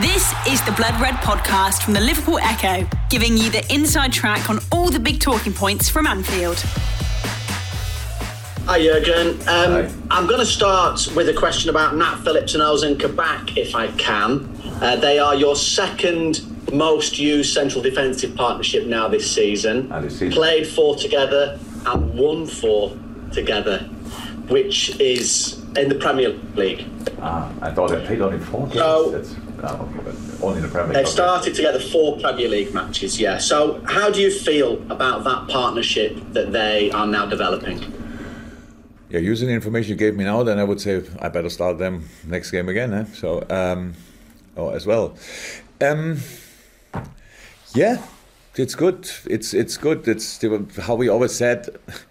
This is the Blood Red podcast from the Liverpool Echo, giving you the inside track on all the big talking points from Anfield. Hi Jurgen. Um, I'm going to start with a question about Nat Phillips and Ozan Kabak, if I can. Uh, they are your second most used central defensive partnership now this season. Now this season. Played four together and won four together, which is in the Premier League. Ah, I thought they played only four games. So- That's but only the Premier League. They've started together four Premier League matches, yeah. So, how do you feel about that partnership that they are now developing? Yeah, using the information you gave me now, then I would say I better start them next game again. Eh? So, um, oh, as well. Um, yeah, it's good. It's it's good. It's how we always said.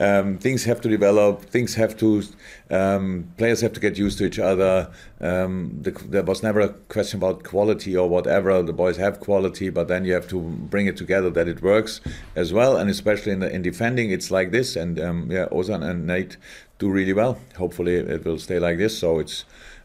Um, things have to develop. Things have to. Um, players have to get used to each other. Um, the, there was never a question about quality or whatever. The boys have quality, but then you have to bring it together that it works as well. And especially in the, in defending, it's like this. And um, yeah, Ozan and Nate do really well. Hopefully, it will stay like this. So it's.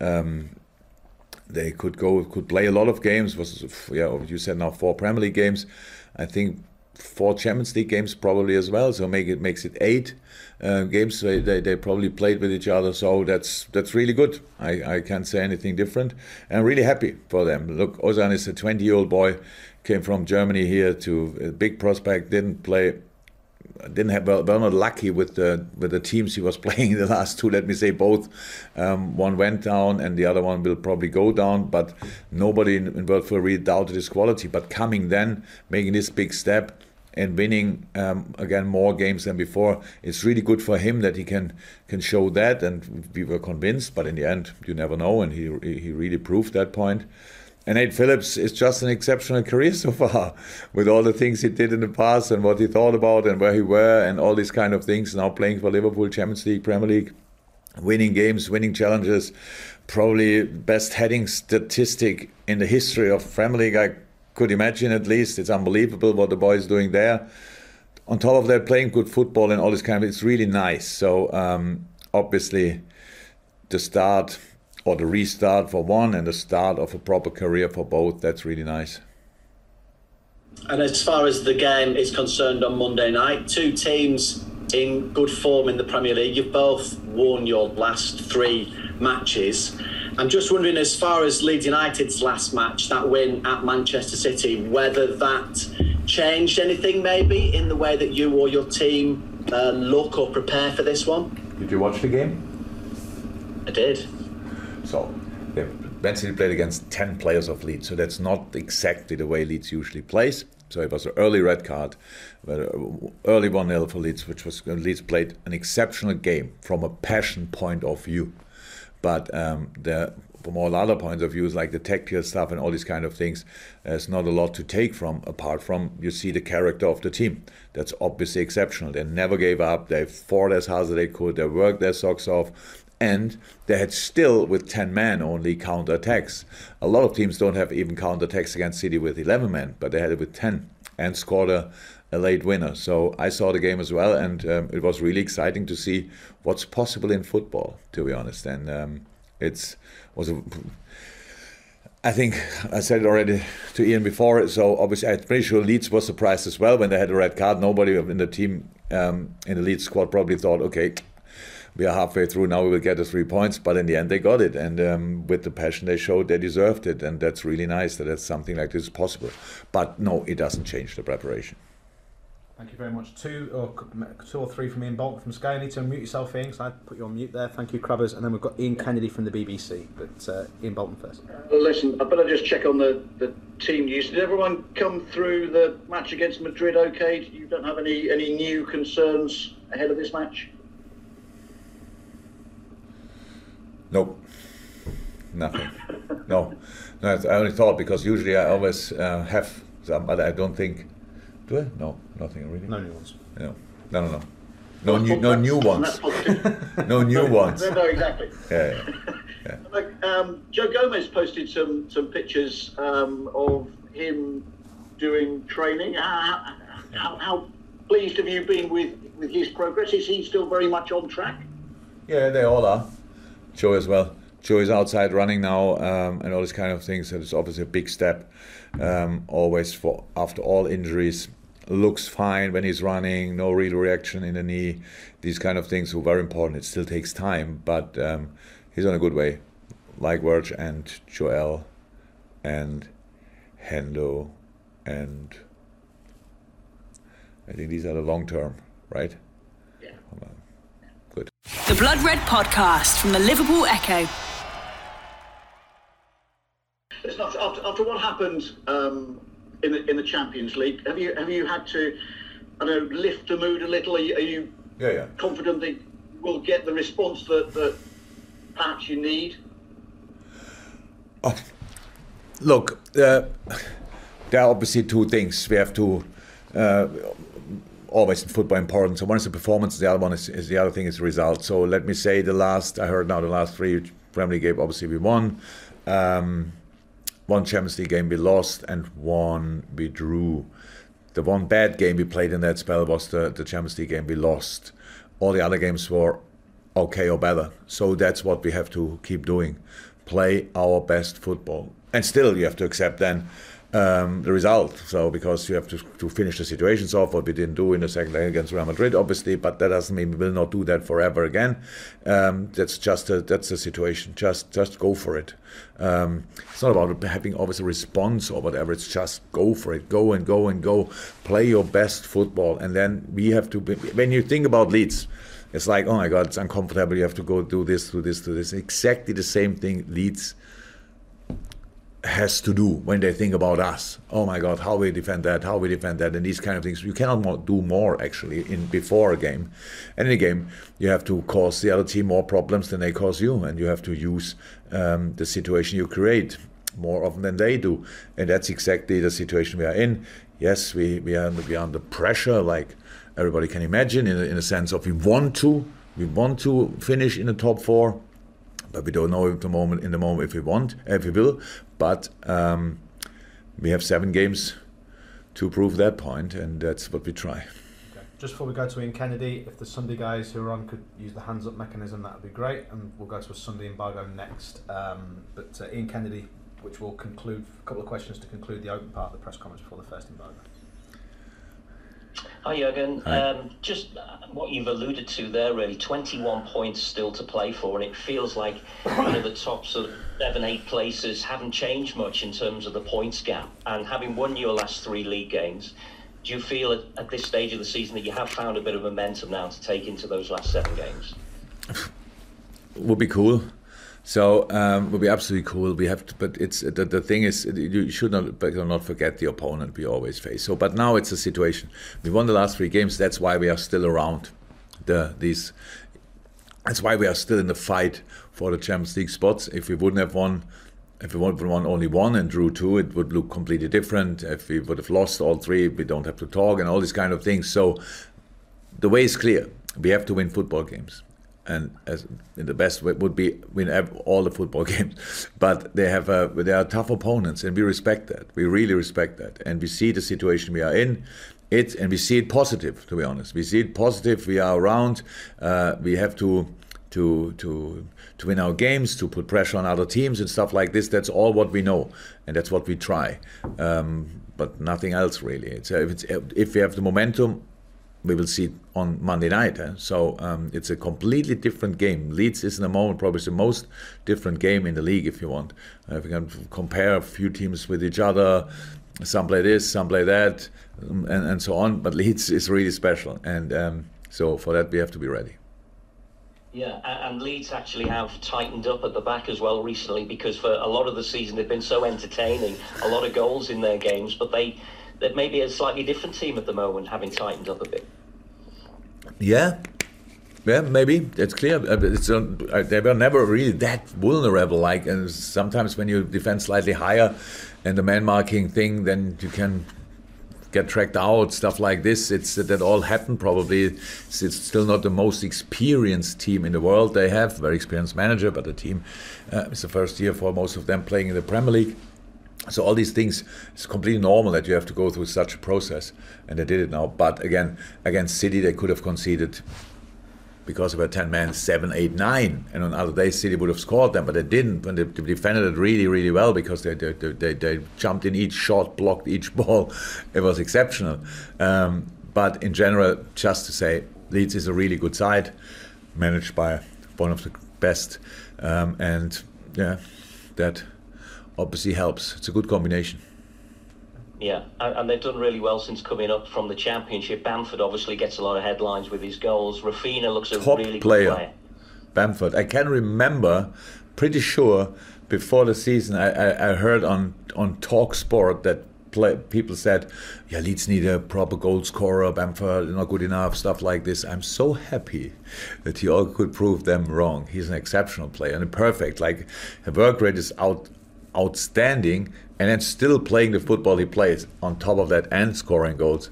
Um, they could go could play a lot of games was yeah you said now four Premier League games. I think four Champions League games probably as well so make it makes it eight uh, games. They, they, they probably played with each other so that's that's really good. I, I can't say anything different. And I'm really happy for them. Look Ozan is a 20 year old boy came from Germany here to a big prospect didn't play didn't have not lucky with the with the teams he was playing the last two. Let me say both. Um, one went down and the other one will probably go down. But nobody in, in World really doubted his quality. But coming then, making this big step and winning um, again more games than before, it's really good for him that he can can show that. And we were convinced, but in the end, you never know. And he he really proved that point. And Nate Phillips is just an exceptional career so far, with all the things he did in the past and what he thought about and where he were and all these kind of things. Now playing for Liverpool, Champions League, Premier League, winning games, winning challenges, probably best heading statistic in the history of Premier League. I could imagine at least. It's unbelievable what the boy is doing there. On top of that, playing good football and all this kind of, it's really nice. So um, obviously, the start or the restart for one and the start of a proper career for both. That's really nice. And as far as the game is concerned on Monday night, two teams in good form in the Premier League. You've both won your last three matches. I'm just wondering, as far as Leeds United's last match, that win at Manchester City, whether that changed anything maybe in the way that you or your team uh, look or prepare for this one? Did you watch the game? I did. So, yeah, Man City played against 10 players of Leeds, so that's not exactly the way Leeds usually plays. So it was an early red card, uh, early 1 0 for Leeds, which was Leeds played an exceptional game from a passion point of view. But um, the, from all other points of views, like the tactical stuff and all these kind of things, there's not a lot to take from, apart from you see the character of the team. That's obviously exceptional. They never gave up, they fought as hard as they could, they worked their socks off and they had still with 10 men only counter attacks a lot of teams don't have even counter attacks against city with 11 men but they had it with 10 and scored a, a late winner so i saw the game as well and um, it was really exciting to see what's possible in football to be honest and um, it's was a I think I said it already to Ian before. So obviously, I'm pretty sure Leeds was surprised as well when they had a red card. Nobody in the team um, in the Leeds squad probably thought, okay, we are halfway through now we will get the three points but in the end they got it and um, with the passion they showed they deserved it and that's really nice that that's something like this is possible but no it doesn't change the preparation Thank you very much. Two or two or three from Ian Bolton from Sky. You need to unmute yourself, Ian, because I put you on mute there. Thank you, Crubbers. And then we've got Ian Kennedy from the BBC. But uh, Ian Bolton first. Listen, I better just check on the, the team news. Did everyone come through the match against Madrid okay? You don't have any, any new concerns ahead of this match? Nope nothing no no I only thought because usually I always uh, have some but I don't think do I no nothing really No new ones. no no no no no Well, new no new ones That's no new ones no, no, exactly. yeah, yeah. Look, um, Joe Gomez posted some some pictures um, of him doing training. How, how, how pleased have you been with, with his progress? Is he still very much on track? Yeah, they all are. Joe as well. Joe is outside running now um, and all these kind of things. it's obviously a big step. Um, always for after all injuries, looks fine when he's running. No real reaction in the knee. These kind of things are very important. It still takes time, but um, he's on a good way. Like Verge and Joel and Hendo and I think these are the long term, right? Yeah. Good. The Blood Red Podcast from the Liverpool Echo. Listen, after, after, after what happened um, in the in the Champions League, have you have you had to, I don't know, lift the mood a little? Are you, are you Yeah, yeah. confident that we'll get the response that, that perhaps you need? Oh, look, uh, there are obviously two things we have to uh, always in football important. So one is the performance, the other one is, is the other thing is the result. So let me say the last I heard now the last three Premier League game obviously we won. Um, one Champions League game we lost and one we drew. The one bad game we played in that spell was the, the Champions League game we lost. All the other games were okay or better. So that's what we have to keep doing. Play our best football. And still you have to accept then um, the result. So because you have to, to finish the situations off, what we didn't do in the second leg against Real Madrid, obviously, but that doesn't mean we will not do that forever again. Um, that's just a, that's the situation. Just just go for it. Um, it's not about having always a response or whatever. It's just go for it. Go and go and go. Play your best football, and then we have to. Be, when you think about Leeds. It's like, oh my God, it's uncomfortable. You have to go do this, do this, do this. Exactly the same thing Leeds has to do when they think about us. Oh my God, how we defend that, how we defend that, and these kind of things. You cannot do more actually in before a game. And in a game, you have to cause the other team more problems than they cause you, and you have to use um, the situation you create more often than they do. And that's exactly the situation we are in. Yes, we, we are we are under pressure, like everybody can imagine, in in a sense of we want to we want to finish in the top four but we don't know at the moment in the moment if we want if we will but um, we have seven games to prove that point and that's what we try Okay. Just before we go to Ian Kennedy, if the Sunday guys who are on could use the hands up mechanism, that would be great. And we'll go to a Sunday embargo next. Um, but uh, Ian Kennedy, which will conclude a couple of questions to conclude the open part of the press conference before the first embargo. Hi Jurgen. Hi. Um, just uh, what you've alluded to there, really. 21 points still to play for, and it feels like you know, the top sort of seven, eight places haven't changed much in terms of the points gap. And having won your last three league games, do you feel at, at this stage of the season that you have found a bit of momentum now to take into those last seven games? would be cool so um, would be absolutely cool we have to, but it's the, the thing is you should not but not forget the opponent we always face so but now it's a situation we won the last three games that's why we are still around the these that's why we are still in the fight for the Champions League spots. If we wouldn't have won, if we would have won only one and drew two, it would look completely different. If we would have lost all three, we don't have to talk and all these kind of things. So the way is clear. We have to win football games. And as in the best way would be win all the football games, but they have a, they are tough opponents, and we respect that. We really respect that, and we see the situation we are in. It and we see it positive to be honest. We see it positive. We are around. Uh, we have to to to to win our games to put pressure on other teams and stuff like this. That's all what we know and that's what we try. Um, but nothing else really. It's, uh, if, it's, if we have the momentum we will see it on Monday night. eh? So um, it's a completely different game. Leeds is in the moment probably the most different game in the league, if you want. Uh, if you can compare a few teams with each other, some play this, some play that, um, and, and so on. But Leeds is really special, and um, so for that we have to be ready. Yeah, and Leeds actually have tightened up at the back as well recently because for a lot of the season they've been so entertaining, a lot of goals in their games, but they they're maybe a slightly different team at the moment, having tightened up a bit. Yeah, yeah, maybe that's clear. Uh, It's uh, uh, they were never really that vulnerable. Like, and sometimes when you defend slightly higher, and the man marking thing, then you can get tracked out, stuff like this. It's that all happened probably. It's, it's still not the most experienced team in the world. They have very experienced manager, but the team uh, it's the first year for most of them playing in the Premier League. So all these things, it's completely normal that you have to go through such a process, and they did it now. But again, against City, they could have conceded because of a 10 man, 7, 8, 9. And on other days, City would have scored them, but they didn't. They, they defended it really, really well because they, they, they, they, jumped in each shot, blocked each ball. It was exceptional. Um, but in general, just to say, Leeds is a really good side, managed by one of the best. Um, and yeah, that obviously helps. It's a good combination. Yeah, and, they've done really well since coming up from the championship. Bamford obviously gets a lot of headlines with his goals. Raphinha looks a Top really player. good player. Bamford. I can remember, pretty sure, before the season, I, I, I heard on on Talk Sport that play, people said, "Yeah, Leeds need a proper goal scorer. Bamford not good enough." Stuff like this. I'm so happy that he all could prove them wrong. He's an exceptional player and perfect. Like, the work rate is out outstanding and then still playing the football he plays on top of that and scoring goals,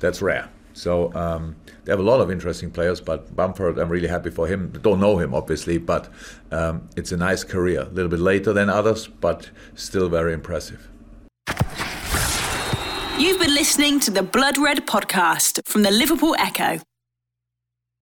that's rare. So um, they have a lot of interesting players, but Bamford, I'm really happy for him. Don't know him, obviously, but um, it's a nice career. A little bit later than others, but still very impressive. You've been listening to the Blood Red podcast from the Liverpool Echo.